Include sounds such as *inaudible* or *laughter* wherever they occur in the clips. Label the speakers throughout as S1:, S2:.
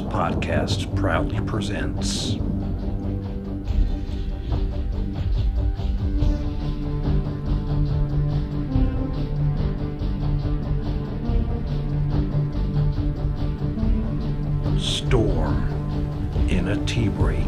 S1: Podcast proudly presents. Storm in a tea break.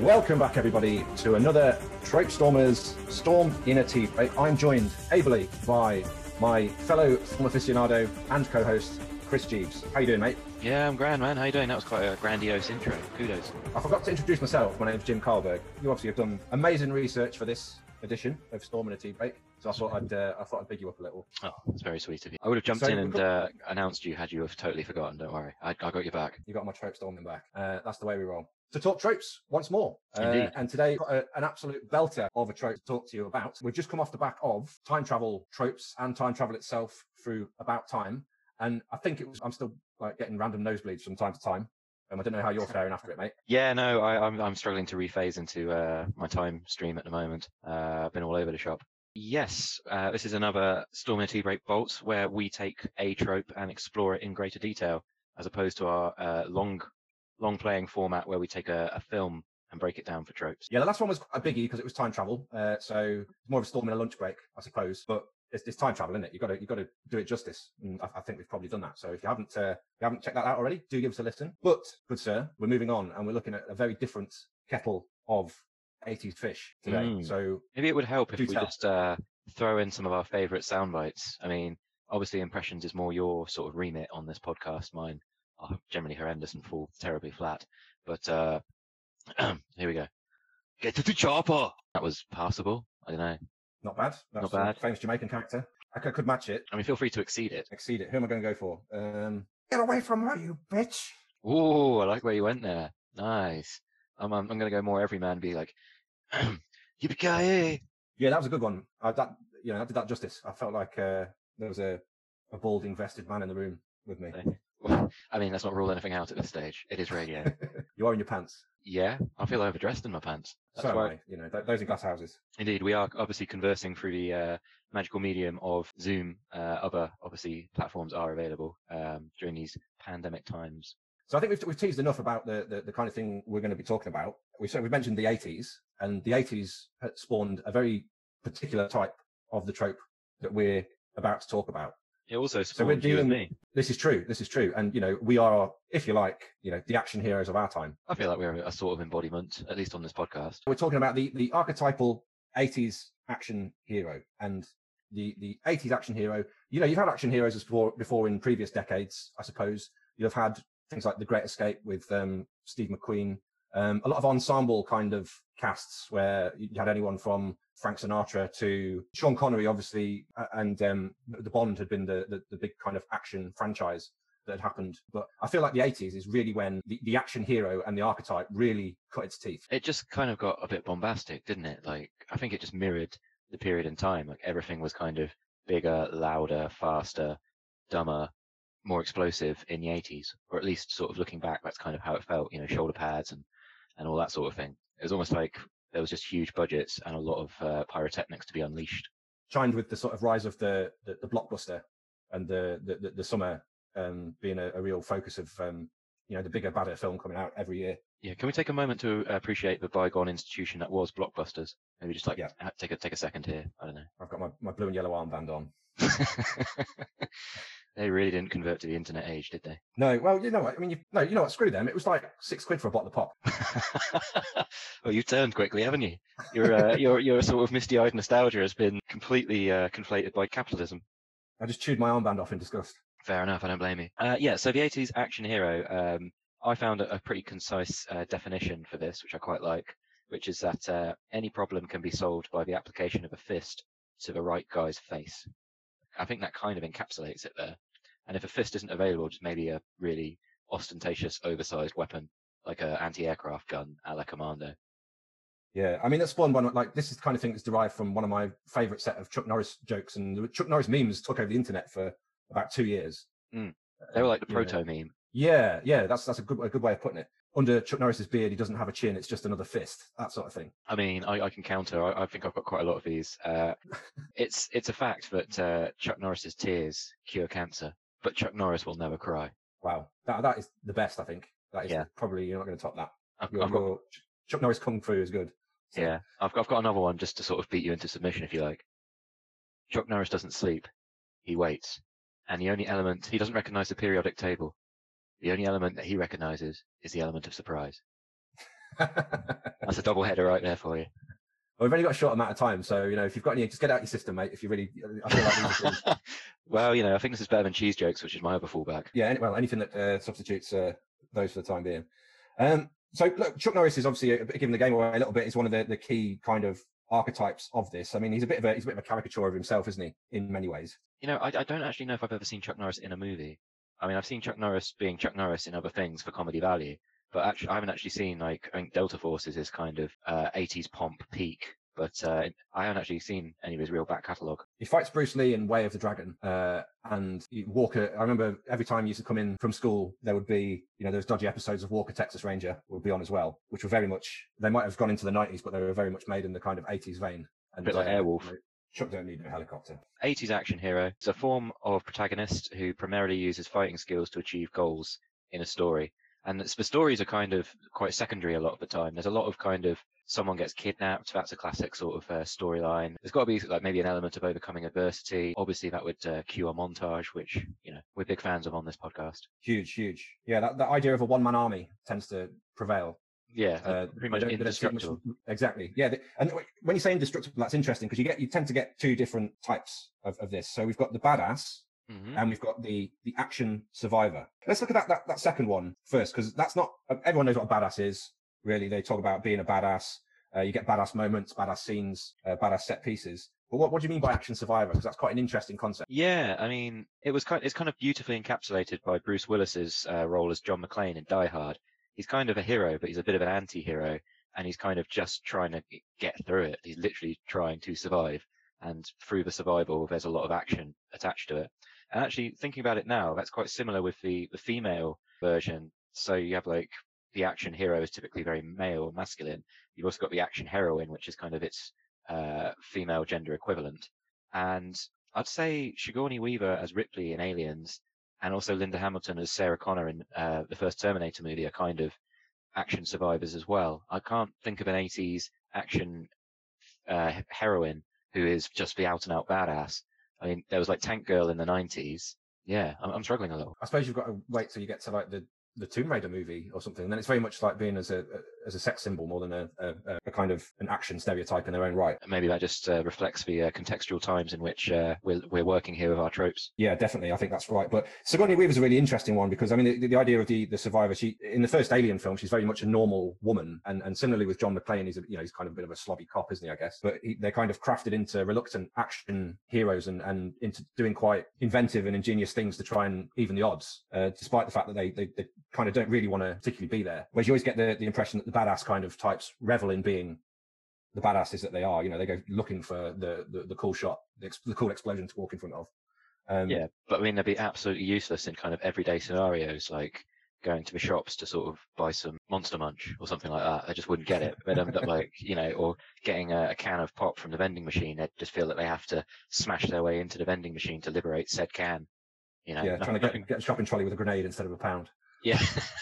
S2: Welcome back, everybody, to another Trope Stormers Storm in a Tea Break. I'm joined ably by my fellow Storm aficionado and co-host Chris Jeeves. How you doing, mate?
S3: Yeah, I'm grand, man. How you doing? That was quite a grandiose intro. Kudos.
S2: I forgot to introduce myself. My name's Jim Carlberg. You obviously have done amazing research for this edition of Storm in a Tea Break, so I thought I'd uh, I thought I'd big you up a little.
S3: Oh, that's very sweet of you. I would have jumped
S2: So
S3: in and uh, announced you had you have totally forgotten. Don't worry, I, I got your back.
S2: You got my trope storming back. Uh, that's the way we roll. To talk tropes once more. Uh, and today, got a, an absolute belter of a trope to talk to you about. We've just come off the back of time travel tropes and time travel itself through About Time. And I think it was, I'm still like getting random nosebleeds from time to time. Um, I don't know how you're faring after it, mate. *laughs*
S3: Yeah, no, I, I'm I'm struggling to rephase into uh, my time stream at the moment. Uh, I've been all over the shop. Yes, uh, this is another Storm in a Tea Break Bolt where we take a trope and explore it in greater detail, as opposed to our uh, long, long playing format where we take a, a film and break it down for tropes.
S2: Yeah, the last one was a biggie because it was time travel. Uh, so it's more of a storm in a lunch break, I suppose. But it's, it's time travel, isn't it? You've got to you've got to do it justice. And I, I think we've probably done that. So if you haven't uh, if you haven't checked that out already, do give us a listen. But good sir, we're moving on and we're looking at a very different kettle of 80s fish today.
S3: Mm.
S2: So
S3: Maybe it would help if we
S2: tell.
S3: just uh, throw in some of our favourite sound bites. I mean, obviously, impressions is more your sort of remit on this podcast. Mine are generally horrendous and fall terribly flat. But uh, *clears throat* here we go. Get to the chopper. That was passable. I don't know.
S2: not bad. That's
S3: Not
S2: a
S3: bad.
S2: famous Jamaican character. I could, could match it,
S3: I mean, feel free to exceed it.
S2: exceed it. Who am I going to go for? Um, Get away from her, you bitch.
S3: Ooh, I like where you went there. Nice. I'm I'm, I'm going to go more everyman. Be like, *clears throat* yippee
S2: Yeah, that was a good one. I, that you know, I did that justice. I felt like uh, there was a, a balding vested man in the room with me.
S3: I mean, let's not rule anything out at this stage. It is radio. *laughs*
S2: you are in your pants.
S3: yeah, I feel overdressed in my pants. That's
S2: so
S3: why.
S2: I. You know, th- those in glass houses.
S3: Indeed, we are obviously conversing through the uh, magical medium of Zoom. Uh, other obviously platforms are available um, during these pandemic times.
S2: So I think we've, we've teased enough about the, the, the kind of thing we're going to be talking about. We so we've mentioned the 80s, and the 80s had spawned a very particular type of the trope that we're about to talk about.
S3: It also
S2: we're
S3: you and
S2: dealing-
S3: me.
S2: This is true. This is true. And you know, we are, if you like, you know, the action heroes of our time.
S3: I feel like we're a sort of embodiment, at least on this podcast.
S2: We're talking about the the archetypal 80s action hero and the the 80s action hero. You know, you've had action heroes before before in previous decades, I suppose. You've had things like The Great Escape with um, Steve McQueen. Um, a lot of ensemble kind of casts where you had anyone from Frank Sinatra to Sean Connery, obviously, and um, the Bond had been the, the the big kind of action franchise that had happened. But I feel like the 80s is really when the, the action hero and the archetype really cut its teeth.
S3: It just kind of got a bit bombastic, didn't it? Like, I think it just mirrored the period in time. Like, everything was kind of bigger, louder, faster, dumber, more explosive in the 80s, or at least sort of looking back, that's kind of how it felt, you know, shoulder pads and, and all that sort of thing. It was almost like there was just huge budgets and a lot of uh, pyrotechnics to be unleashed.
S2: chimed with the sort of rise of the the, the blockbuster and the the, the, summer um, being a, a real focus of um, you know the bigger badder film coming out every year.
S3: Yeah, can we take a moment to appreciate the bygone institution that was Blockbusters? Maybe just like
S2: Yeah.
S3: take a take a second here. I don't know.
S2: I've got my, my blue and yellow armband on. *laughs*
S3: they really didn't convert to the internet age, did they?
S2: No, well, you know what? I mean, you, no, you know what? Screw them. It was like six quid for a bottle of pop. *laughs*
S3: well, you've turned quickly, haven't you? Your uh, *laughs* your your sort of misty-eyed nostalgia has been completely uh, conflated by capitalism.
S2: I just chewed my armband off in disgust.
S3: Fair enough, I don't blame you. Uh, yeah, so the 80s action hero, um, I found a, a pretty concise uh, definition for this, which I quite like, which is that uh, any problem can be solved by the application of a fist to the right guy's face. I think that kind of encapsulates it there. And if a fist isn't available, just maybe a really ostentatious, oversized weapon, like an anti-aircraft gun a la Commando.
S2: Yeah, I mean, that's spawned one like this is the kind of thing that's derived from one of my favorite set of Chuck Norris jokes, and the Chuck Norris memes took over the internet for about two years.
S3: Mm. They were like the proto meme.
S2: Yeah, yeah, that's that's a good a good way of putting it. Under Chuck Norris's beard, he doesn't have a chin; it's just another fist. That sort of thing.
S3: I mean, I, I can counter. I, I think I've got quite a lot of these. Uh, *laughs* it's it's a fact that uh, Chuck Norris's tears cure cancer, but Chuck Norris will never cry.
S2: Wow, that that is the best. I think that is
S3: Yeah.
S2: probably you're not going to top that.
S3: I've, I've got,
S2: Chuck Norris Kung Fu is good. So,
S3: yeah, I've, I've got another one just to sort of beat you into submission, if you like. Chuck Norris doesn't sleep; he waits, and the only element he doesn't recognize the periodic table. The only element that he recognizes is the element of surprise. *laughs* That's a double header right there for you.
S2: Well, we've only got a short amount of time, so you know if you've got any, just get out your system, mate. If you really, I feel like these are things-
S3: well, you know, I think this is better than cheese jokes, which is my other fallback.
S2: yeah, any, well, anything that uh, substitutes uh, those for the time being. Um, so look, Chuck Norris is obviously uh, giving the game away a little bit. Is one of the, the key kind of archetypes of this. I mean, he's a bit of a he's a bit of a caricature of himself, isn't he? In many ways.
S3: You know, I, I don't actually know if I've ever seen Chuck Norris in a movie. I mean, I've seen Chuck Norris being Chuck Norris in other things for comedy value, but actually, I haven't actually seen like I think Delta Force is his kind of uh, 80s pomp peak. But uh, I haven't actually seen any of his real back catalogue.
S2: He fights Bruce Lee in Way of the Dragon, uh, and Walker. I remember every time he used to come in from school, there would be, you know, those dodgy episodes of Walker Texas Ranger would be on as well, which were very much. They might have gone into the nineties, but they were very much made in the kind of eighties vein. And,
S3: bit like
S2: uh,
S3: Airwolf.
S2: you know, Chuck don't need no helicopter.
S3: 80s action hero It's a form of protagonist who primarily uses fighting skills to achieve goals in a story. And it's, the stories are kind of quite secondary a lot of the time. There's a lot of kind of someone gets kidnapped. That's a classic sort of uh, storyline. There's got to be like maybe an element of overcoming adversity. Obviously, that would uh, cue a montage, which you know we're big fans of on this podcast.
S2: Huge, huge. Yeah, that, that idea of a one man army tends to prevail.
S3: Yeah,
S2: Uh,
S3: pretty much
S2: they don't- they don't see much-
S3: indestructible.
S2: Exactly. Yeah. the- And when you say indestructible, that's interesting because you get you tend to get two different types of, of this. So we've got the badass
S3: Mhm.
S2: and we've got the the action survivor. Let's look at that that, that second one first because that's not everyone knows what a badass is. Really, they talk about being a badass. Uh, you get badass moments, badass scenes, uh, badass set pieces. But what, what do you mean by action survivor? Because that's quite an interesting concept.
S3: Yeah, I mean, it was kind. It's kind of beautifully encapsulated by Bruce Willis's uh, role as John McClane in Die Hard. He's kind of a hero, but he's a bit of an anti-hero, and he's kind of just trying to get through it. He's literally trying to survive, and through the survival, there's a lot of action attached to it. And actually, thinking about it now, that's quite similar with the the female version. So you have like the action hero is typically very male, masculine. You've also got the action heroine, which is kind of its uh, female gender equivalent. And I'd say Sigourney Weaver as Ripley in Aliens, and also Linda Hamilton as Sarah Connor in uh, the first Terminator movie are kind of action survivors as well. I can't think of an 80s action uh, heroine who is just the out and out badass. I mean, there was like Tank Girl in the 90s. Yeah, I'm, I'm struggling a little.
S2: I suppose you've got to wait till you get to like the the Tomb Raider movie or something. And then it's very much like being as a, a as a sex symbol more than a, a, a kind of an action stereotype in their own right.
S3: Maybe that just uh, reflects the uh, contextual times in which uh, we're, we're working here with our tropes.
S2: Yeah, definitely. I think that's right. But Sigourney Weaver's a really interesting one because I mean, the, the idea of the, the survivor, she, in the first Alien film, she's very much a normal woman. And, and similarly with John McClane, he's a, you know, he's kind of a bit of a slobby cop, isn't he, I guess? But he, they're kind of crafted into reluctant action heroes and, and into doing quite inventive and ingenious things to try and even the odds, uh, despite the fact that they, they, they kind of don't really want to particularly be there. Whereas you always get the, the impression that the badass kind of types revel in being the badasses that they are. You know, they go looking for the, the, the cool shot, the, ex- the cool explosion to walk in front of. Um,
S3: Yeah, but I mean, they'd be absolutely useless in kind of everyday scenarios, like going to the shops to sort of buy some Monster Munch or something like that. They just wouldn't get it. They'd end up *laughs* like, you know, or getting a, a can of pop from the vending machine. They'd just feel that they have to smash their way into the vending machine to liberate said can. You know,
S2: yeah, *laughs* trying to get, get a shopping trolley with a grenade instead of a pound.
S3: Yeah,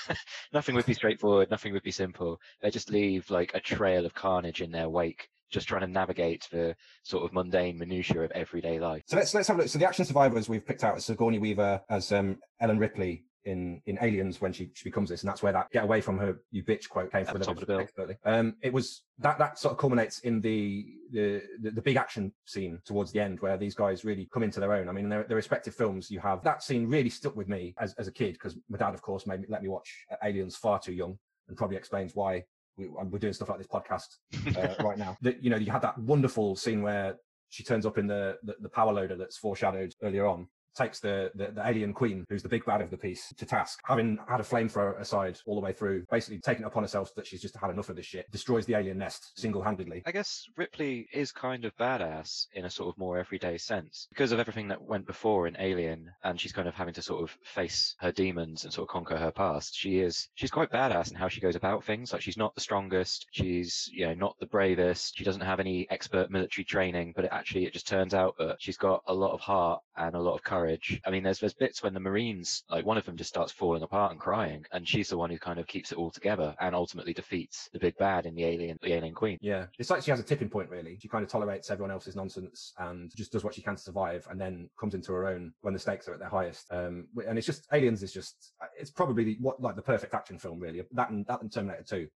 S3: *laughs* nothing would be straightforward. Nothing would be simple. They just leave like a trail of carnage in their wake, just trying to navigate the sort of mundane minutiae of everyday life.
S2: So let's let's have a look. So the action survivors we've picked out as Sigourney Weaver as um, Ellen Ripley in in Aliens when she, she becomes this, and that's where that "get away from her, you bitch" quote came from.
S3: the top of the.
S2: Expertly. Um, it was that that sort of culminates in the, the the the big action scene towards the end where these guys really come into their own. I mean, in their, their respective films, you have that scene really stuck with me as as a kid because my dad, of course, made me let me watch Aliens far too young, and probably explains why. We, we're doing stuff like this podcast uh, *laughs* right now. That you know, you had that wonderful scene where she turns up in the, the, the power loader that's foreshadowed earlier on, takes the, the, the alien queen, who's the big bad of the piece, to task, having had a flamethrower aside all the way through, basically taking upon herself that she's just had enough of this shit, destroys the alien nest single-handedly.
S3: I guess Ripley is kind of badass in a sort of more everyday sense because of everything that went before in Alien, and she's kind of having to sort of face her demons and sort of conquer her past. She is she's quite badass in how she goes about things. Like she's not the strongest, she's you know not the bravest, she doesn't have any expert military training, but it actually it just turns out that she's got a lot of heart and a lot of courage I mean, there's there's bits when the Marines, like one of them, just starts falling apart and crying, and she's the one who kind of keeps it all together and ultimately defeats the big bad in the alien, the alien queen.
S2: Yeah, it's like she has a tipping point. Really, she kind of tolerates everyone else's nonsense and just does what she can to survive, and then comes into her own when the stakes are at their highest. Um, and it's just Aliens is just it's probably the, what like the perfect action film, really. That and that and Terminator Two,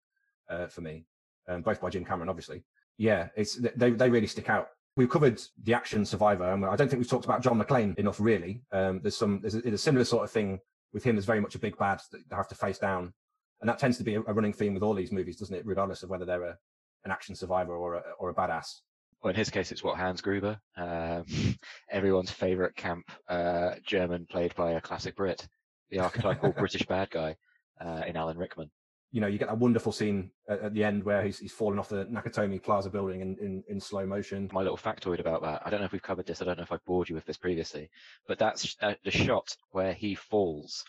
S2: uh, for me, um, both by Jim Cameron, obviously. Yeah, it's they they really stick out. We've covered the action survivor, and I don't think we've talked about John McClane enough. Really, um, there's some there's a, there's a similar sort of thing with him. There's very much a big bad that they have to face down, and that tends to be a, a running theme with all these movies, doesn't it? Regardless of whether they're a, an action survivor or a, or a badass.
S3: Well, in his case, it's what Hans Gruber, um, *laughs* everyone's favorite camp uh, German, played by a classic Brit, the archetypal *laughs* British bad guy uh, in Alan Rickman
S2: you know, you get that wonderful scene at, at the end where he's, he's falling off the Nakatomi Plaza building in, in, in, slow motion.
S3: My little factoid about that. I don't know if we've covered this. I don't know if I've bored you with this previously, but that's uh, the shot where he falls.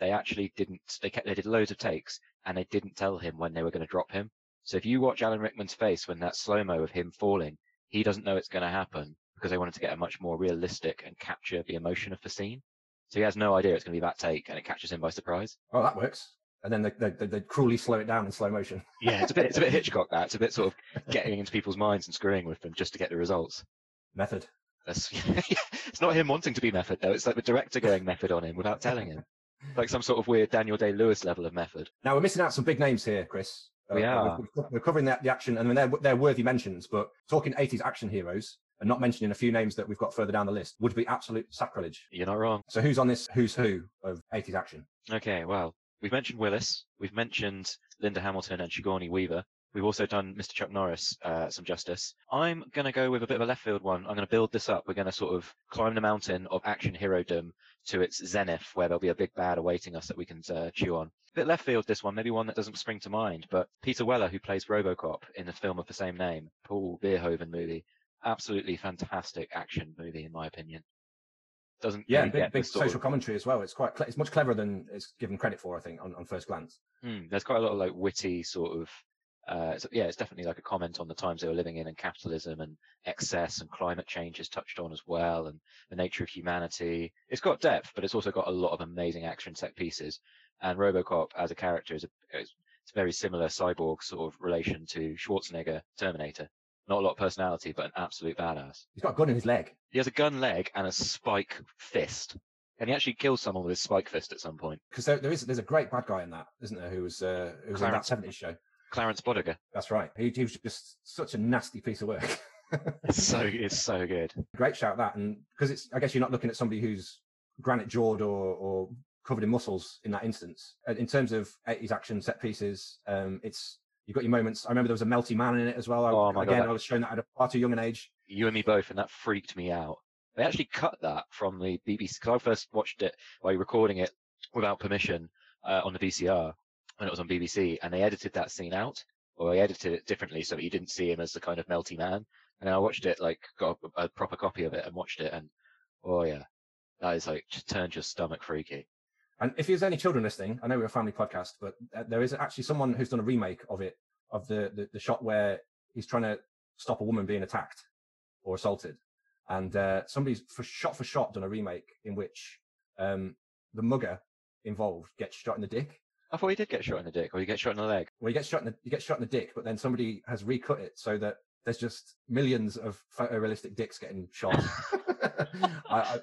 S3: They actually didn't. They kept. They did loads of takes, and they didn't tell him when they were going to drop him. So if you watch Alan Rickman's face when that slow mo of him falling, he doesn't know it's going to happen because they wanted to get a much more realistic and capture the emotion of the scene. So he has no idea it's going to be that take, and it catches him by surprise.
S2: Oh, that works and then they, they, they, cruelly slow it down in slow motion.
S3: yeah, it's a bit it's a bit *laughs* Hitchcock that. It's a bit sort of getting into people's minds and screwing with them just to get the results.
S2: Method.
S3: That's, *laughs* it's not him wanting to be method though. It's like the director going method on him without telling him. Like some sort of weird Daniel Day Lewis level of method.
S2: Now we're missing out some big names here, Chris.
S3: We uh, are.
S2: We're, we're covering the, the action, and they're, they're worthy mentions. But talking 80s action heroes, and not mentioning a few names that we've got further down the list would be absolute sacrilege.
S3: You're not wrong.
S2: So who's on this who's who of 80s action?
S3: Okay, well, We've mentioned Willis. We've mentioned Linda Hamilton and Sigourney Weaver. We've also done Mr. Chuck Norris uh, some justice. I'm going to go with a bit of a left field one. I'm going to build this up. We're going to sort of climb the mountain of action herodom to its zenith, where there'll be a big bad awaiting us that we can uh, chew on. A bit left field this one, maybe one that doesn't spring to mind, but Peter Weller, who plays RoboCop in the film of the same name, Paul Verhoeven movie, absolutely fantastic action movie in my opinion doesn't
S2: yeah
S3: really
S2: big, big social
S3: of...
S2: commentary as well it's quite it's much cleverer than it's given credit for i think on, on first glance
S3: mm, there's quite a lot of like witty sort of uh, so yeah, it's definitely like a comment on the times they were living in and capitalism and excess and climate change is touched on as well and the nature of humanity. It's got depth, but it's also got a lot of amazing action set pieces. And RoboCop as a character is a, it's a very similar cyborg sort of relation to Schwarzenegger Terminator. Not a lot of personality, but an absolute badass.
S2: He's got a gun in his leg.
S3: He has a gun leg and a spike fist. And he actually kills someone with his spike fist at some point.
S2: Because there, there is there's a great bad guy in that, isn't there? Who was uh, who was Clarence, in that 70s show.
S3: Clarence Boddicker.
S2: That's right. He, he was just such a nasty piece of work. *laughs*
S3: it's so it's so good.
S2: Great shout that, and because it's I guess you're not looking at somebody who's granite jawed or or covered in muscles in that instance. In terms of 80s action set pieces, um, it's You've got your moments. I remember there was a melty man in it as well.
S3: Oh my
S2: Again,
S3: God,
S2: I was shown that at a far too young an age.
S3: You and me both, and that freaked me out. They actually cut that from the BBC because I first watched it while recording it without permission uh, on the VCR when it was on BBC, and they edited that scene out, or they edited it differently so that you didn't see him as the kind of melty man. And I watched it, like, got a, a proper copy of it and watched it, and oh yeah, that is like turned your stomach freaky.
S2: And if there's any children listening, I know we're a family podcast, but uh, there is actually someone who's done a remake of it, of the, the, the shot where he's trying to stop a woman being attacked or assaulted. And uh, somebody's for shot for shot done a remake in which um, the mugger involved gets shot in the dick.
S3: I thought he did get shot in the dick, or he gets shot in the leg.
S2: Well, he gets shot in the he gets shot in the dick, but then somebody has recut it so that there's just millions of photorealistic dicks getting shot. *laughs* I, I,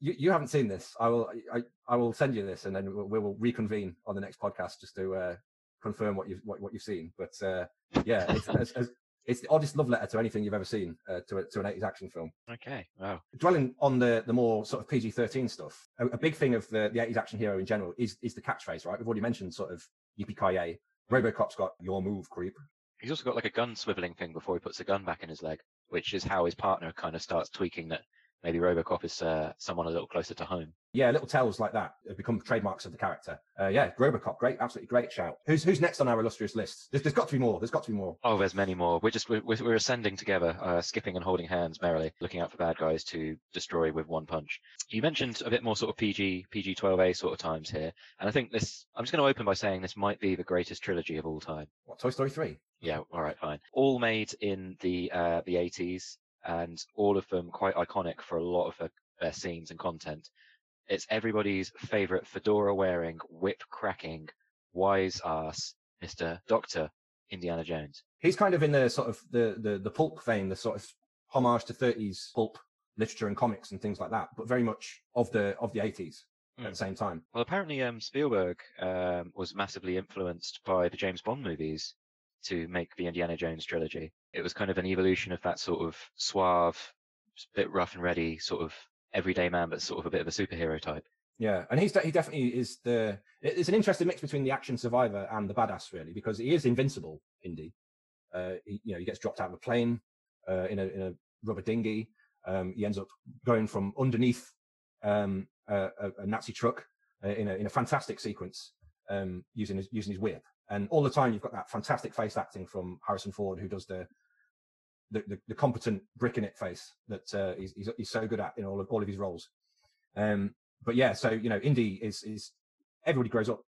S2: you, you haven't seen this. I will. I, I will send you this, and then we, we will reconvene on the next podcast just to uh, confirm what you've what, what you've seen. But uh, yeah, it's, *laughs* it's, it's, the oddest love letter to anything you've ever seen uh, to a, to an 80s action film.
S3: Okay, wow.
S2: Dwelling on the the more sort of PG-13 stuff, a, a, big thing of the the 80s action hero in general is is the catchphrase, right? We've already mentioned sort of yippee ki RoboCop's got your move, creep.
S3: He's also got like a gun swiveling thing before he puts the gun back in his leg, which is how his partner kind of starts tweaking that maybe Robocop is uh, someone a little closer to home.
S2: Yeah, little tells like that have become trademarks of the character. Uh, yeah, Robocop, great, absolutely great shout. Who's who's next on our illustrious list? There's, there's got to be more. There's got to be more.
S3: Oh, there's many more. We're just we're, we're ascending together, uh, skipping and holding hands merrily, looking out for bad guys to destroy with one punch. You mentioned a bit more sort of PG PG 12A sort of times here, and I think this. I'm just going to open by saying this might be the greatest trilogy of all time.
S2: What Toy Story three?
S3: Yeah, all right, fine. All made in the uh, the 80s, and all of them quite iconic for a lot of their scenes and content. It's everybody's favorite fedora wearing, whip cracking, wise ass Mr. Doctor Indiana Jones.
S2: He's kind of in the sort of the, the, the pulp vein, the sort of homage to 30s pulp literature and comics and things like that, but very much of the, of the 80s at
S3: Mm.
S2: the same time.
S3: Well, apparently, um, Spielberg um, was massively influenced by the James Bond movies to make the Indiana Jones trilogy. It was kind of an evolution of that sort of suave, bit rough and ready, sort of everyday man, but sort of a bit of a superhero type.
S2: Yeah, and he's he definitely is the. It's an interesting mix between the action survivor and the badass, really, because he is invincible. Indy, uh, he, you know, he gets dropped out of a plane uh, in a in a rubber dinghy. Um, he ends up going from underneath um, a, a, a Nazi truck uh, in a in a fantastic sequence um, using his using his whip, and all the time you've got that fantastic face acting from Harrison Ford, who does the the, the, the competent brick in it face that uh, he's, he's he's so good at in all of all of his roles. Um, but yeah, so you know, Indy is is everybody grows up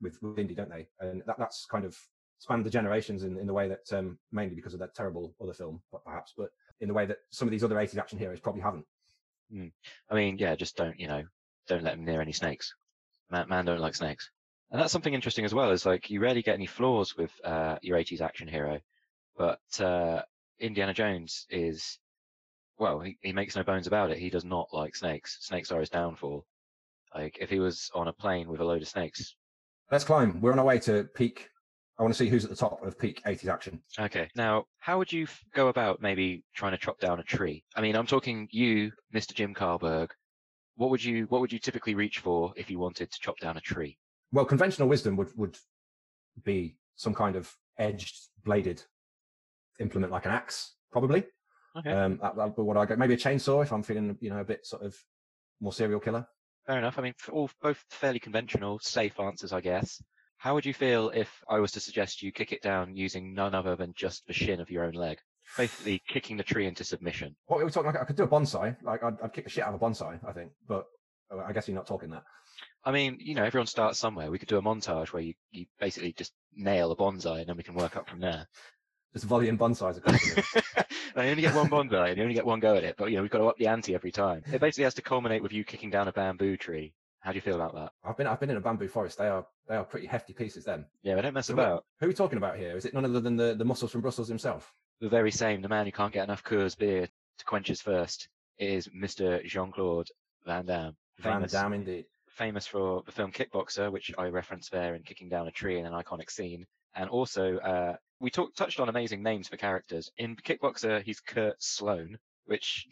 S2: with with Indy, don't they? And that that's kind of spanned the generations in, in the way that um, mainly because of that terrible other film, perhaps, but in the way that some of these other 80s action heroes probably haven't.
S3: I mean, yeah, just don't, you know, don't let him near any snakes. Man, man don't like snakes. And that's something interesting as well, is like you rarely get any flaws with uh, your 80s action hero. But uh, Indiana Jones is, well, he, he makes no bones about it. He does not like snakes. Snakes are his downfall. Like, if he was on a plane with a load of snakes.
S2: Let's climb. We're on our way to peak. I want to see who's at the top of peak 80s action.
S3: Okay. Now, how would you f- go about maybe trying to chop down a tree? I mean, I'm talking you, Mr. Jim Carberg. What would you What would you typically reach for if you wanted to chop down a tree?
S2: Well, conventional wisdom would would be some kind of edged, bladed implement like an axe, probably.
S3: Okay.
S2: Um, that, that'd be what I go. Maybe a chainsaw if I'm feeling, you know, a bit sort of more serial killer.
S3: Fair enough. I mean, all both fairly conventional, safe answers, I guess. How would you feel if I was to suggest you kick it down using none other than just the shin of your own leg? Basically, kicking the tree into submission.
S2: What we talking? Like, I could do a bonsai. Like, I'd, I'd kick the shit out of a bonsai, I think. But uh, I guess you're not talking that.
S3: I mean, you know, everyone starts somewhere. We could do a montage where you, you basically just nail a bonsai and then we can work up from there.
S2: Just volleying bonsais across.
S3: I *laughs* only get one bonsai and you only get one go at it, but you know, we've got to up the ante every time. It basically has to culminate with you kicking down a bamboo tree. How do you feel about that?
S2: I've been I've been in a bamboo forest. They are they are pretty hefty pieces. Then
S3: Yeah, they don't mess
S2: So
S3: about.
S2: who are we talking about here? Is it none other than the the muscles from Brussels himself?
S3: The very same, the man who can't get enough Coors beer to quench his thirst is Mr. Jean-Claude Van Damme.
S2: Van Damme, indeed.
S3: Famous for the film Kickboxer, which I reference there in kicking down a tree in an iconic scene. And also, uh, we talked touched on amazing names for characters. In Kickboxer, he's Kurt Sloan, which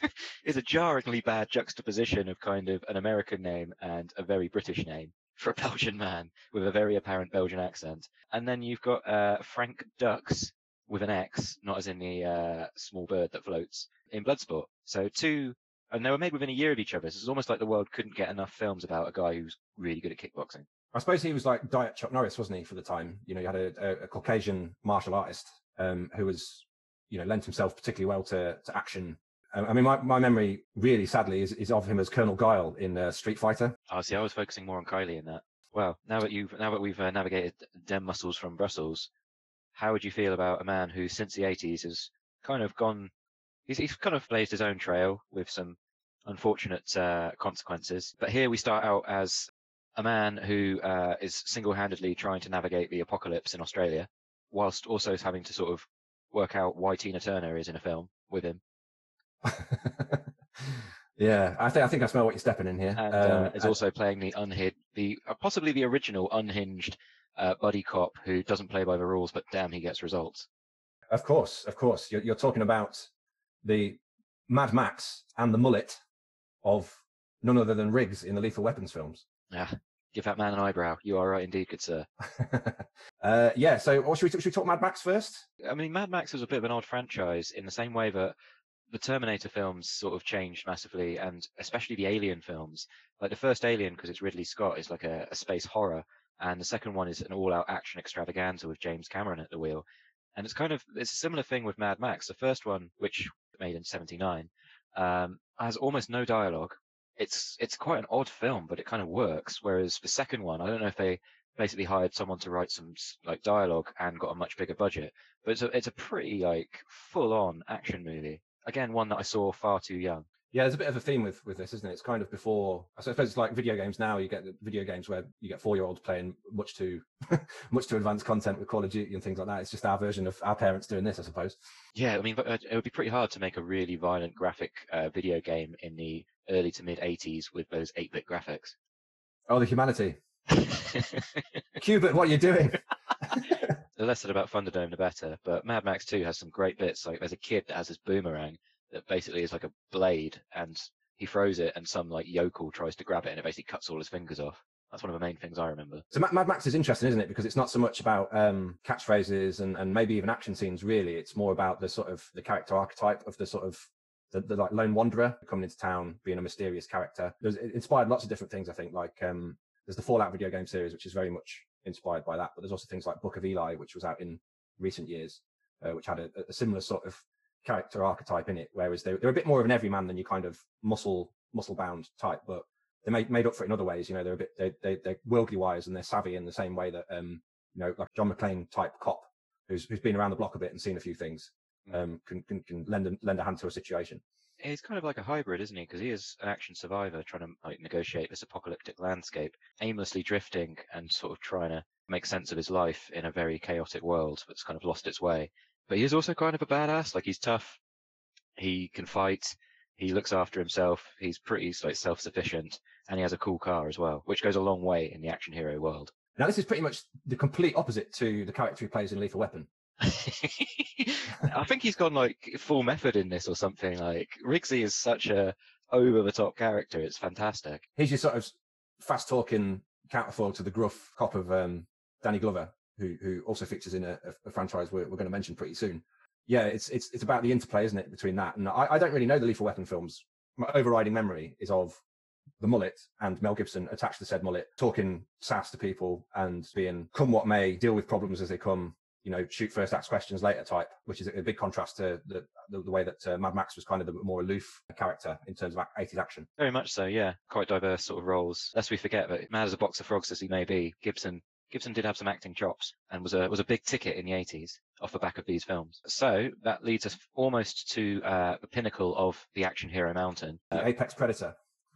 S3: *laughs* is a jarringly bad juxtaposition of kind of an American name and a very British name for a *laughs* Belgian man with a very apparent Belgian accent. And then you've got uh, Frank Dux with an X, not as in the uh, small bird that floats, in Bloodsport. So two, and they were made within a year of each other. So it's almost like the world couldn't get enough films about a guy who's really good at kickboxing.
S2: I suppose he was like Diet Chuck Norris, wasn't he, for the time? You know, you had a, a, a Caucasian martial artist um, who was, you know, lent himself particularly well to, to action. Um, I mean, my, my memory really sadly is, is of him as Colonel Guile in uh, Street Fighter.
S3: Oh, see, I was focusing more on Kylie in that. Well, now that you've now that we've uh, navigated dem muscles from Brussels, how would you feel about a man who, since the 80s, has kind of gone? He's, he's kind of blazed his own trail with some unfortunate uh, consequences. But here we start out as a man who uh, is single-handedly trying to navigate the apocalypse in Australia, whilst also having to sort of work out why Tina Turner is in a film with him, *laughs*
S2: yeah, I think I think I smell what you're stepping in here.
S3: and
S2: Um,
S3: uh, is
S2: and-
S3: also playing the unhinged, the uh, possibly the original unhinged uh, buddy cop who doesn't play by the rules, but damn, he gets results.
S2: Of course, of course. You're, you're talking about the Mad Max and the mullet of none other than Riggs in the Lethal Weapons films.
S3: Yeah, give that man an eyebrow. You are right indeed, good sir. *laughs*
S2: uh, yeah, so or should, we, should we talk Mad Max first?
S3: I mean, Mad Max was a bit of an odd franchise in the same way that the Terminator films sort of changed massively, and especially the Alien films. Like the first Alien, because it's Ridley Scott, is like a, a space horror, and the second one is an all-out action extravaganza with James Cameron at the wheel. And it's kind of it's a similar thing with Mad Max. The first one, which made in '79, um, has almost no dialogue. It's it's quite an odd film, but it kind of works. Whereas the second one, I don't know if they basically hired someone to write some like dialogue and got a much bigger budget, but it's a it's a pretty like full on action movie. Again, one that I saw far too young.
S2: Yeah, there's a bit of a theme with with this, isn't it? It's kind of before. I suppose it's like video games now. You get the video games where you get four year olds playing much too *laughs* much too advanced content with Call of Duty and things like that. It's just our version of our parents doing this, I suppose.
S3: Yeah, I mean, but, uh, it would be pretty hard to make a really violent graphic uh, video game in the early to mid 80s with those 8 bit graphics.
S2: Oh, the humanity. *laughs* Cubert, what are you doing? *laughs*
S3: the less said about Thunderdome, the better. But Mad Max 2 has some great bits. Like there's a kid that has his boomerang that basically is like a blade, and he throws it, and some like yokel tries to grab it, and it basically cuts all his fingers off. That's one of the main things I remember.
S2: So Mad Max is interesting, isn't it? Because it's not so much about um, catchphrases and, and maybe even action scenes. Really, it's more about the sort of the character archetype of the sort of the, the like lone wanderer coming into town, being a mysterious character. There's, it inspired lots of different things. I think like um, there's the Fallout video game series, which is very much inspired by that. But there's also things like Book of Eli, which was out in recent years, uh, which had a, a, similar sort of character archetype in it. Whereas they, they're a bit more of an everyman than you kind of muscle muscle bound type, but they made made up for it in other ways. You know, they're a bit they, they they're worldly wise and they're savvy in the same way that um you know like John McClane type cop who's who's been around the block a bit and seen a few things
S3: Mm.
S2: um can can, can lend a, lend a hand to a situation.
S3: He's kind of like a hybrid, isn't he? Because he is an action survivor trying to like negotiate this apocalyptic landscape, aimlessly drifting and sort of trying to make sense of his life in a very chaotic world that's kind of lost its way. But he is also kind of a badass. Like he's tough. He can fight. He looks after himself. He's pretty like self-sufficient, and he has a cool car as well, which goes a long way in the action hero world.
S2: Now this is pretty much the complete opposite to the character he plays in Lethal Weapon. *laughs*
S3: I think he's gone like full method in this or something. Like Rigsy is such a over the top character. It's fantastic.
S2: He's your sort of fast talking counterfoil to the gruff cop of um, Danny Glover, who who also features in a, a franchise we're, we're going to mention pretty soon. Yeah, it's it's it's about the interplay, isn't it, between that and I, I don't really know the Lethal Weapon films. My overriding memory is of the mullet and Mel Gibson attached to said mullet, talking sass to people and being come what may, deal with problems as they come, you know, shoot first, ask questions later type, which is a big contrast to the the, the way that uh, Mad Max was kind of the more aloof character in terms of 80s action.
S3: Very much so, yeah. Quite diverse sort of roles. Lest we forget that mad as a box of frogs as he may be, Gibson Gibson did have some acting chops and was a was a big ticket in the 80s off the back of these films. So that leads us almost to uh, the pinnacle of the action hero mountain.
S2: The
S3: Uh,
S2: Apex Predator.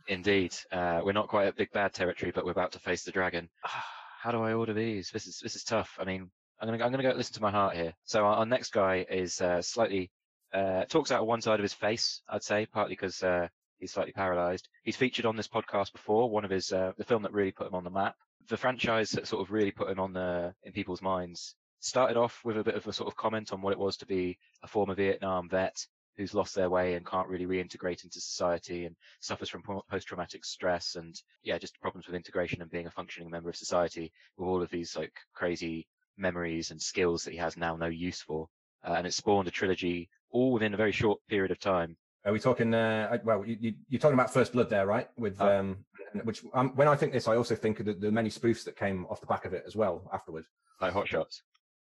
S3: Indeed, uh, we're not quite at big bad territory, but we're about to face the dragon. *sighs* How do I order these? This is this is tough. I mean, I'm gonna I'm gonna go listen to my heart here. So our, our next guy is uh, slightly uh, talks out of one side of his face. I'd say partly because uh, he's slightly paralysed. He's featured on this podcast before. One of his uh, the film that really put him on the map. The franchise that sort of really put him on the in people's minds started off with a bit of a sort of comment on what it was to be a former Vietnam vet who's lost their way and can't really reintegrate into society and suffers from post-traumatic stress and yeah just problems with integration and being a functioning member of society with all of these like crazy memories and skills that he has now no use for uh, and it spawned a trilogy all within a very short period of time
S2: Are we talking? Uh, well, you, you, you're talking about First Blood there, right? With
S3: Uh,
S2: um, which um, when I think this, I also think of the, the many spoofs that came off the back of it as well afterward.
S3: like hot shots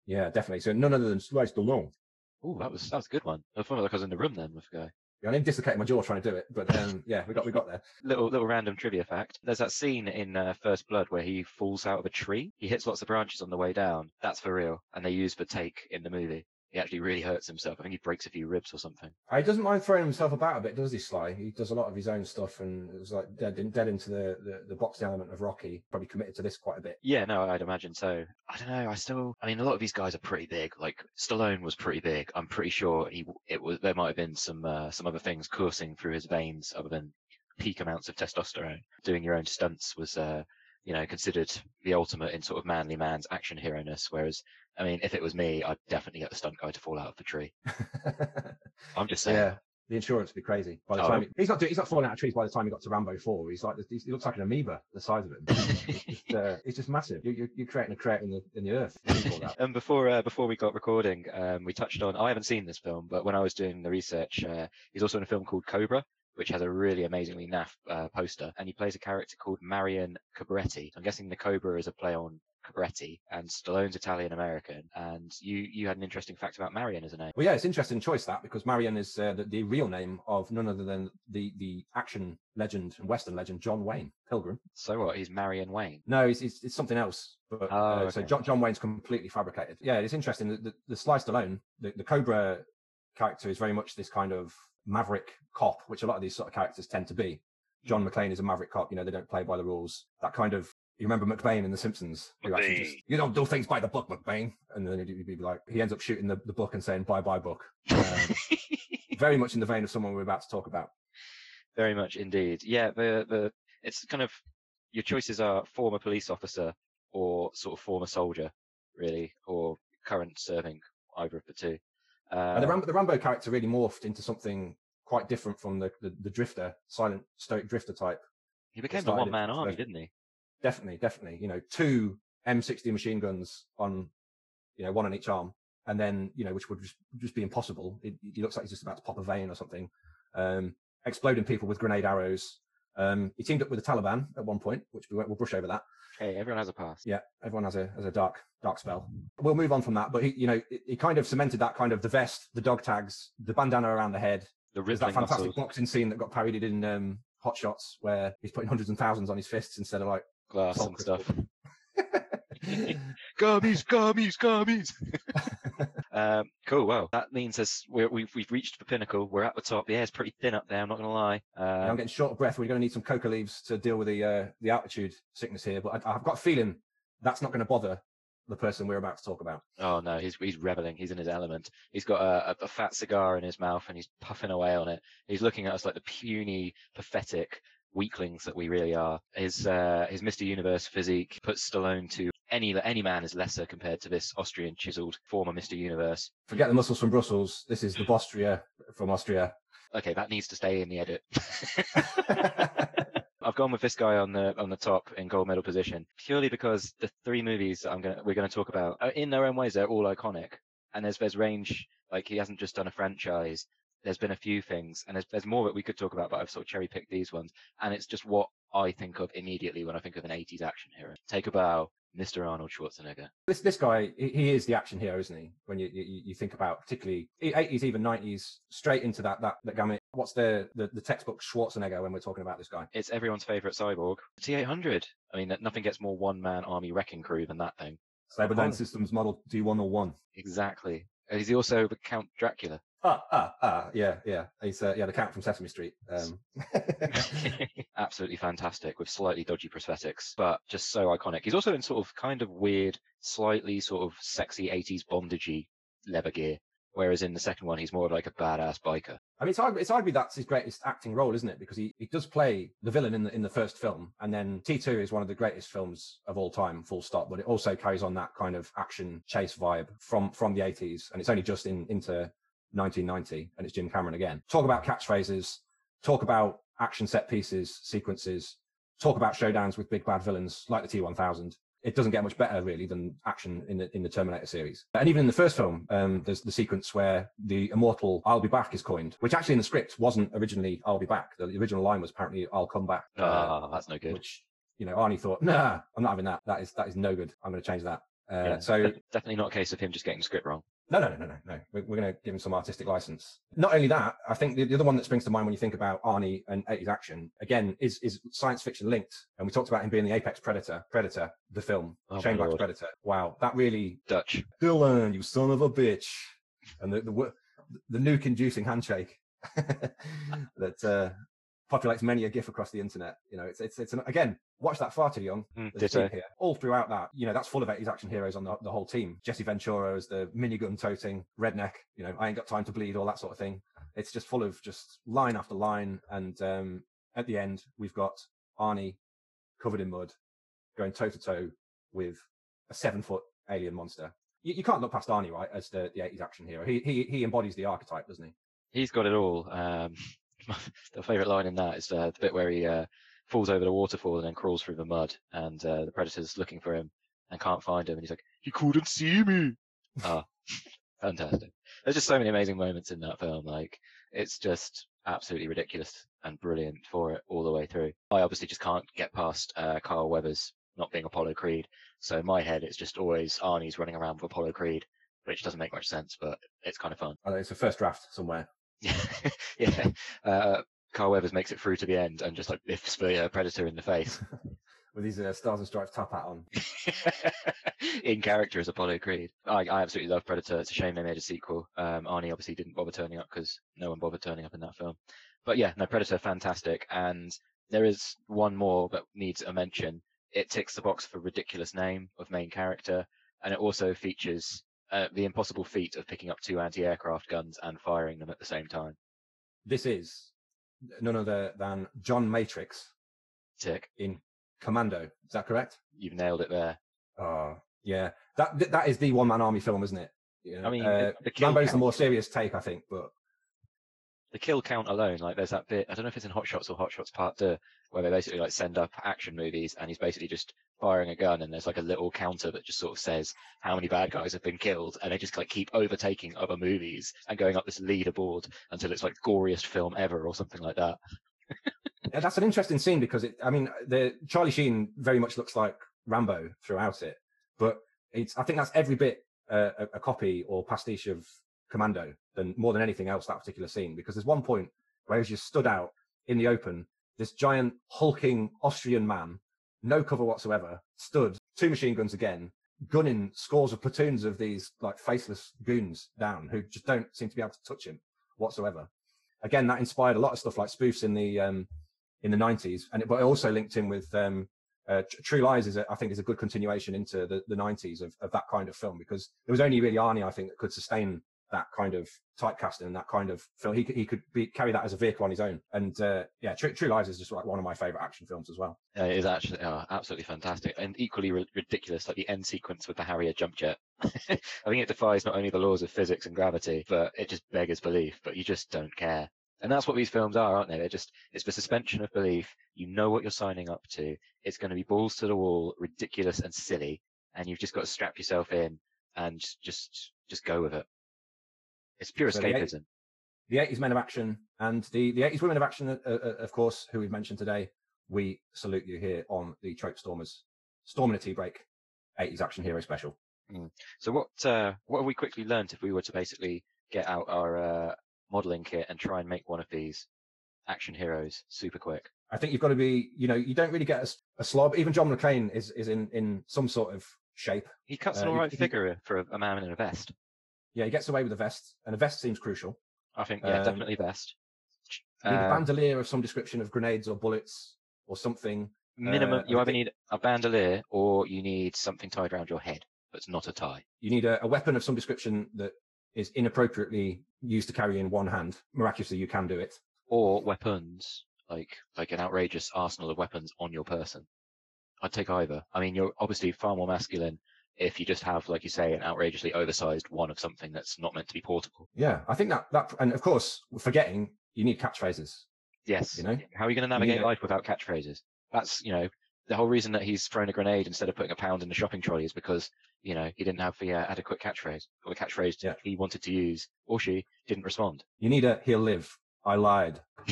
S2: Yeah, definitely. So none other than Sly Stallone.
S3: oh that was that was a good one i felt like i was in the room then with the guy
S2: Yeah, I nearly dislocated my jaw trying to do it, but um, yeah, we got we got there.
S3: little little random trivia fact. There's that scene in uh, First Blood where he falls out of a tree. He hits lots of branches on the way down. That's for real, and they use the take in the movie. He actually really hurts himself. I think he breaks a few ribs or something.
S2: He doesn't mind throwing himself about a bit, does he, Sly? He does a lot of his own stuff, and it was like dead, in, dead into the, the the boxing element of Rocky. Probably committed to this quite a bit.
S3: Yeah, no, I'd imagine so. I don't know. I still, I mean, a lot of these guys are pretty big. Like Stallone was pretty big. I'm pretty sure he, it was. There might have been some uh, some other things coursing through his veins other than peak amounts of testosterone. Doing your own stunts was, uh, you know, considered the ultimate in sort of manly man's action hero ness. Whereas, I mean, if it was me, I'd definitely get the stunt guy to fall out of the tree. *laughs* I'm just saying.
S2: yeah, the insurance would be crazy. By the
S3: Oh.
S2: time he- he's not doing, he's not falling out of trees by the time he got to Rambo Four. He's like he's, he looks like an amoeba, the size of him. It's just, *laughs* uh, it's just massive. You, you, you're creating a crate in the in the earth. when you call that.
S3: And before uh, before we got recording, um, we touched on. I haven't seen this film, but when I was doing the research, uh, he's also in a film called Cobra, which has a really amazingly naff uh, poster, and he plays a character called Marion Cobretti. I'm guessing the Cobra is a play on Cobretti, and Stallone's Italian American. And you you had an interesting fact about Marion as a name.
S2: Well, yeah, it's an interesting choice that because Marion is uh, the, the real name of none other than the the action legend and western legend John Wayne Pilgrim.
S3: So what? He's Marion Wayne.
S2: No, it's, it's, it's something else. But
S3: Oh,
S2: uh, so. John, John Wayne's completely fabricated. Yeah, it's interesting. The, the, the Sly Stallone, the, the Cobra character is very much this kind of maverick cop, which a lot of these sort of characters tend to be. John McClane is a maverick cop. You know, they don't play by the rules. That kind of you remember McBain in The Simpsons? Who actually just, you don't do things by the book, McBain. And then he'd, be like, he ends up shooting the, the book and saying, bye bye book. Um, *laughs* very much in the vein of someone we're about to talk about.
S3: Very much indeed. Yeah, the the it's kind of your choices are former police officer or sort of former soldier, really, or current serving either of the two. Uh,
S2: And the Rambo, the Rambo character really morphed into something quite different from the, the, the drifter, silent, stoic drifter type.
S3: he became a
S2: started
S3: one man army,
S2: the-
S3: didn't he?
S2: Definitely, definitely. You know, two M60 machine guns on, you know, one on each arm. And then, you know, which would just, just be impossible. It, it looks like he's just about to pop a vein or something. Um, exploding people with grenade arrows. Um, he teamed up with the Taliban at one point, which we we'll brush over that.
S3: Hey, everyone has a past.
S2: Yeah, everyone has a has a dark dark spell. We'll move on from that, but he, you know, he, kind of cemented that kind of the vest, the dog tags, the bandana around the head,
S3: The
S2: there's that fantastic
S3: muscles,
S2: boxing scene that got parodied in um, Hot Shots, where he's putting hundreds and thousands on his fists instead of like
S3: glass and stuff. *laughs* *laughs*
S2: crystal.
S3: Gummies, gummies, gummies. *laughs* um, cool. Well, that means as we're, we've we've reached the pinnacle. We're at the top. The air's pretty thin up there. I'm not going to lie.
S2: I'm
S3: Um,
S2: getting short of breath. We're going to need some coca leaves to deal with the uh, the altitude sickness here, but I, I've got a feeling that's not going to bother the person we're about to talk about.
S3: oh no, he's he's reveling. He's in his element. He's got a, a, a fat cigar in his mouth and he's puffing away on it. He's looking at us like the puny, pathetic weaklings that we really are. His uh, his Mr. Universe physique puts Stallone to any any man is lesser compared to this Austrian chiseled former Mr. Universe.
S2: Forget the muscles from Brussels. This is the Bostria from Austria.
S3: Okay, that needs to stay in the edit. *laughs* I've gone with this guy on the on the top in gold medal position purely because the three movies that I'm gonna we're gonna talk about are in their own ways they're all iconic and there's there's range like he hasn't just done a franchise there's been a few things and there's there's more that we could talk about but I've sort of cherry picked these ones and it's just what I think of immediately when I think of an 80s action hero. Take a bow, Mr. Arnold Schwarzenegger.
S2: This this guy, he, is the action hero, isn't he? When you, you you think about particularly eighties, even nineties, straight into that that that gamut. What's the, the the textbook Schwarzenegger when we're talking about this guy?
S3: It's everyone's favorite cyborg. T800. I mean, nothing gets more one-man army wrecking crew than that thing.
S2: Cyberdyne
S3: Oh.
S2: Systems Model D101.
S3: Exactly. Is he also the Count Dracula?
S2: Ah, ah, ah, yeah, yeah. He's uh, yeah, the cat from Sesame Street. Um, *laughs*
S3: Absolutely fantastic with slightly dodgy prosthetics, but just so iconic. He's also in sort of kind of weird, slightly sort of sexy 80s bondagey leather gear, whereas in the second one, he's more of like a badass biker.
S2: I mean, it's arguably, it's arguably that's his greatest acting role, isn't it? Because he, he does play the villain in the in the first film, and then T2 is one of the greatest films of all time, full stop. But it also carries on that kind of action chase vibe from from the 80s, and it's only just in into 1990, and it's Jim Cameron again. Talk about catchphrases, talk about action set pieces, sequences, talk about showdowns with big bad villains like the T1000. It doesn't get much better really than action in the in the Terminator series. And even in the first film, um, there's the sequence where the immortal "I'll be back" is coined, which actually in the script wasn't originally "I'll be back." The original line was apparently "I'll come back," uh,
S3: Ah, that's no good.
S2: which you know Arnie thought, "Nah, I'm not having that. That is that is no good. I'm going to change that." Uh,
S3: Yeah,
S2: So *laughs*
S3: definitely not a case of him just getting the script wrong.
S2: No, no, no, no, no, no. We're, we're going to give him some artistic license. Not only that, I think the, the other one that springs to mind when you think about Arnie and 80s action, again, is is science fiction linked. And we talked about him being the apex predator, Predator, the film,
S3: Oh,
S2: Shane Black's. Predator. Wow, that really,
S3: Dutch.
S2: Dillon, you son of a bitch, and the the, the nuke-inducing handshake *laughs* that uh, populates many a GIF across the internet. You know, it's it's it's an, again, watch that far too young.
S3: Mm,
S2: There's a
S3: ditto.
S2: theme here. All throughout that, you know, that's full of 80s action heroes on the, the whole team. Jesse Ventura as the minigun toting redneck, you know, I ain't got time to bleed, all that sort of thing. It's just full of just line after line. And um, at the end, we've got Arnie covered in mud going toe to toe with a seven foot alien monster. You, you can't look past Arnie, right, as the, the 80s action hero. He, he, he embodies the archetype, doesn't he?
S3: He's got it all. Um, *laughs* the favourite line in that is uh, the bit where he uh, falls over the waterfall and then crawls through the mud, and uh, the predator's looking for him and can't find him, and he's like, "He couldn't see me." Ah, *laughs* fantastic! There's just so many amazing moments in that film. Like, it's just absolutely ridiculous and brilliant for it all the way through. I obviously just can't get past uh, Carl Weathers not being Apollo Creed, so in my head it's just always Arnie's running around with Apollo Creed, which doesn't make much sense, but it's kind of fun.
S2: It's a first draft somewhere. *laughs*
S3: yeah. Uh, Carl Weathers makes it through to the end and just like lifts the uh, predator in the face. *laughs*
S2: with his uh, Stars and Stripes top hat on. *laughs*
S3: in character as Apollo Creed. I, I absolutely love Predator. It's a shame they made a sequel. Um, Arnie obviously didn't bother turning up because no one bothered turning up in that film. But yeah, no, Predator, fantastic. And there is one more that needs a mention. It ticks the box for ridiculous name of main character, and it also features uh, the impossible feat of picking up two anti-aircraft guns and firing them at the same time.
S2: This is none other than John Matrix
S3: Tick.
S2: in Commando. Is that correct?
S3: You've nailed it there.
S2: Oh, yeah. That that is the one man army film, isn't it? You know,
S3: I mean,
S2: uh,
S3: the- the
S2: Rambo's the more serious take, I think, but
S3: the kill count alone, like there's that bit, I don't know if it's in Hot Shots or Hot Shots Part 2, where they basically like send up action movies and he's basically just firing a gun and there's like a little counter that just sort of says how many bad guys have been killed and they just like keep overtaking other movies and going up this leaderboard until it's like goriest film ever or something like that.
S2: Yeah, that's an interesting scene because it. I mean, the Charlie Sheen very much looks like Rambo throughout it, but it's. I think that's every bit uh, a, a copy or pastiche of Commando than more than anything else that particular scene because there's one point where he's just stood out in the open, this giant hulking Austrian man, no cover whatsoever, stood two machine guns again, gunning scores of platoons of these like faceless goons down who just don't seem to be able to touch him whatsoever. Again, that inspired a lot of stuff like spoofs in the um, in the 90s and it, but it also linked in with um uh, True Lies is a, I think is a good continuation into the, the 90s of, of that kind of film because there was only really Arnie I think that could sustain that kind of typecasting and that kind of film. He could, he could be, carry that as a vehicle on his own. And uh, yeah, True, True Lies is just like one of my favorite action films as well.
S3: It is actually oh, absolutely fantastic and equally ri- ridiculous, like the end sequence with the Harrier jump jet. *laughs* I think it defies not only the laws of physics and gravity, but it just beggars belief. But you just don't care, and that's what these films are, aren't they? They're just it's the suspension of belief. You know what you're signing up to. It's going to be balls to the wall, ridiculous and silly, and you've just got to strap yourself in and just, just go with it. It's pure
S2: So the eight-
S3: escapism.
S2: The 80s men of action and the, the 80s women of action, uh, uh, of course, who we've mentioned today. We salute you here on the Trope Stormers Storm In A Teabreak 80s action hero special.
S3: So what uh, what have we quickly learned if we were to basically get out our uh, modeling kit and try and make one of these action heroes super quick?
S2: I think you've got to be, you know, you don't really get a slob. Even John McClane is, is in, in some sort of shape.
S3: He cuts an
S2: Uh,
S3: all
S2: you-
S3: right
S2: you-
S3: figure for a, a man in a vest.
S2: Yeah, he gets away with a vest, and a vest seems crucial.
S3: I think yeah,
S2: Um,
S3: definitely vest.
S2: You need a
S3: Uh,
S2: bandolier of some description of grenades or bullets or something.
S3: minimum,
S2: uh,
S3: you either need a bandolier or you need something tied around your head that's not a tie.
S2: You need a, a weapon of some description that is inappropriately used to carry in one hand. Miraculously, you can do it.
S3: Or weapons, like like an outrageous arsenal of weapons on your person. I'd take either. I mean, you're obviously far more masculine if you just have, like you say, an outrageously oversized one of something that's not meant to be portable.
S2: Yeah, I think that that, and of course, forgetting you need catchphrases.
S3: Yes.
S2: You know?
S3: How are you going to navigate life without catchphrases? That's, you know, the whole reason that he's thrown a grenade instead of putting a pound in the shopping trolley is because, you know, he didn't have the uh, adequate catchphrase or the catchphrase
S2: Yeah.
S3: he wanted to use or she didn't respond.
S2: You need a he'll live. I lied. *laughs*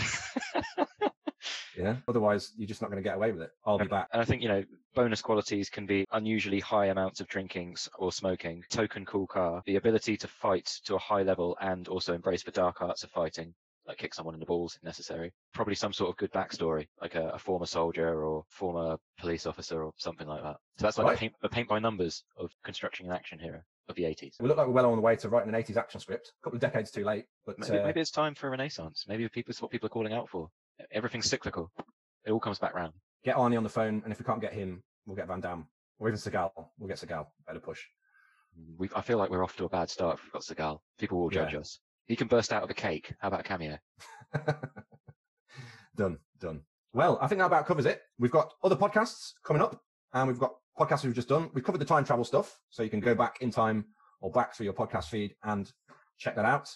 S2: Yeah. Otherwise, you're just not going to get away with it. I'll be back.
S3: And I think, you know, bonus qualities can be unusually high amounts of drinking or smoking, token cool car, the ability to fight to a high level and also embrace the dark arts of fighting, like kick someone in the balls if necessary. Probably some sort of good backstory, like a, a former soldier or former police officer or something like that. So that's like
S2: Right.
S3: the, paint, the paint by numbers of constructing an action hero of the 80s.
S2: We look like we're well on the way to writing an 80s action script. A couple of decades too late, but
S3: Maybe,
S2: uh,
S3: maybe it's time for a renaissance. Maybe people, it's what people are calling out for. Everything's cyclical. It all comes back round.
S2: get Arnie on the phone, and if we can't get him, we'll get Van Damme or even Seagal. We'll get Seagal. Better push.
S3: we I feel like we're off to a bad start if we've got Seagal. People will judge
S2: Yeah.
S3: us. He can burst out of a cake. How about a cameo? *laughs*
S2: done, done. Well, I think that about covers it. We've got other podcasts coming up, and we've got podcasts we've just done. We've covered the time travel stuff, so you can go back in time or back through your podcast feed and check that out.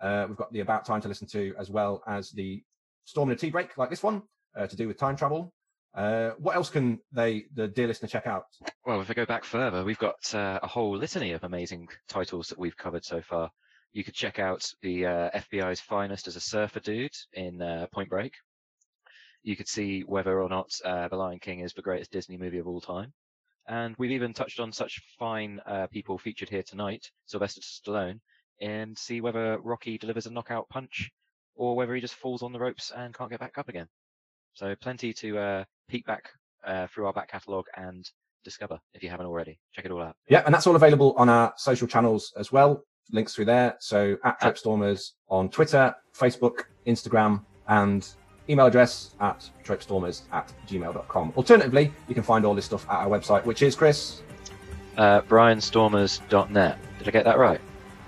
S2: Uh, we've got the about time to listen to, as well as the Storm In A Teabreak, like this one, uh, to do with time travel. Uh, what else can they, the dear listener, check out?
S3: Well, if we go back further, we've got uh, a whole litany of amazing titles that we've covered so far. You could check out the uh, FBI's finest as a surfer dude in uh, Point Break. You could see whether or not uh, The Lion King is the greatest Disney movie of all time. And we've even touched on such fine people featured here tonight, Sylvester Stallone, and see whether Rocky delivers a knockout punch or whether he just falls on the ropes and can't get back up again. So plenty to uh, peek back uh, through our back catalogue and discover if you haven't already. Check it all out.
S2: Yeah, and that's all available on our social channels as well. Links through there. So at Tropestormers on Twitter, Facebook, Instagram, and email address at tropestormers at gmail.com. Alternatively, you can find all this stuff at our website, which is Chris.
S3: Uh, BrianStormers.net. Did I get that right?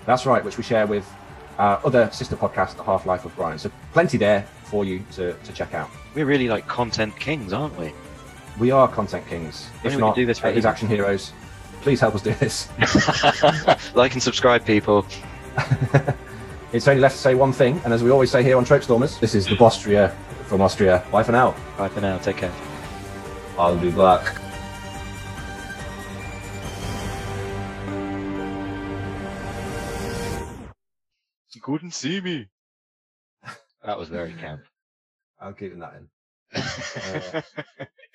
S2: That's right, which we share with our other sister podcast, The Half Life of Brian. So plenty there for you to, to check out.
S3: We're really like content kings, aren't we?
S2: We are content kings. If
S3: we
S2: not,
S3: do this for
S2: 80s
S3: ages.
S2: action heroes. Please help us do this. *laughs* *laughs*
S3: like and subscribe, people. *laughs*
S2: it's only left to say one thing, and as we always say here on Trope Stormers, this is the Bostria from Austria. Bye for now.
S3: Bye for now. Take care.
S2: I'll be back.
S3: Couldn't see me. That was very camp.
S2: I'm keeping that in.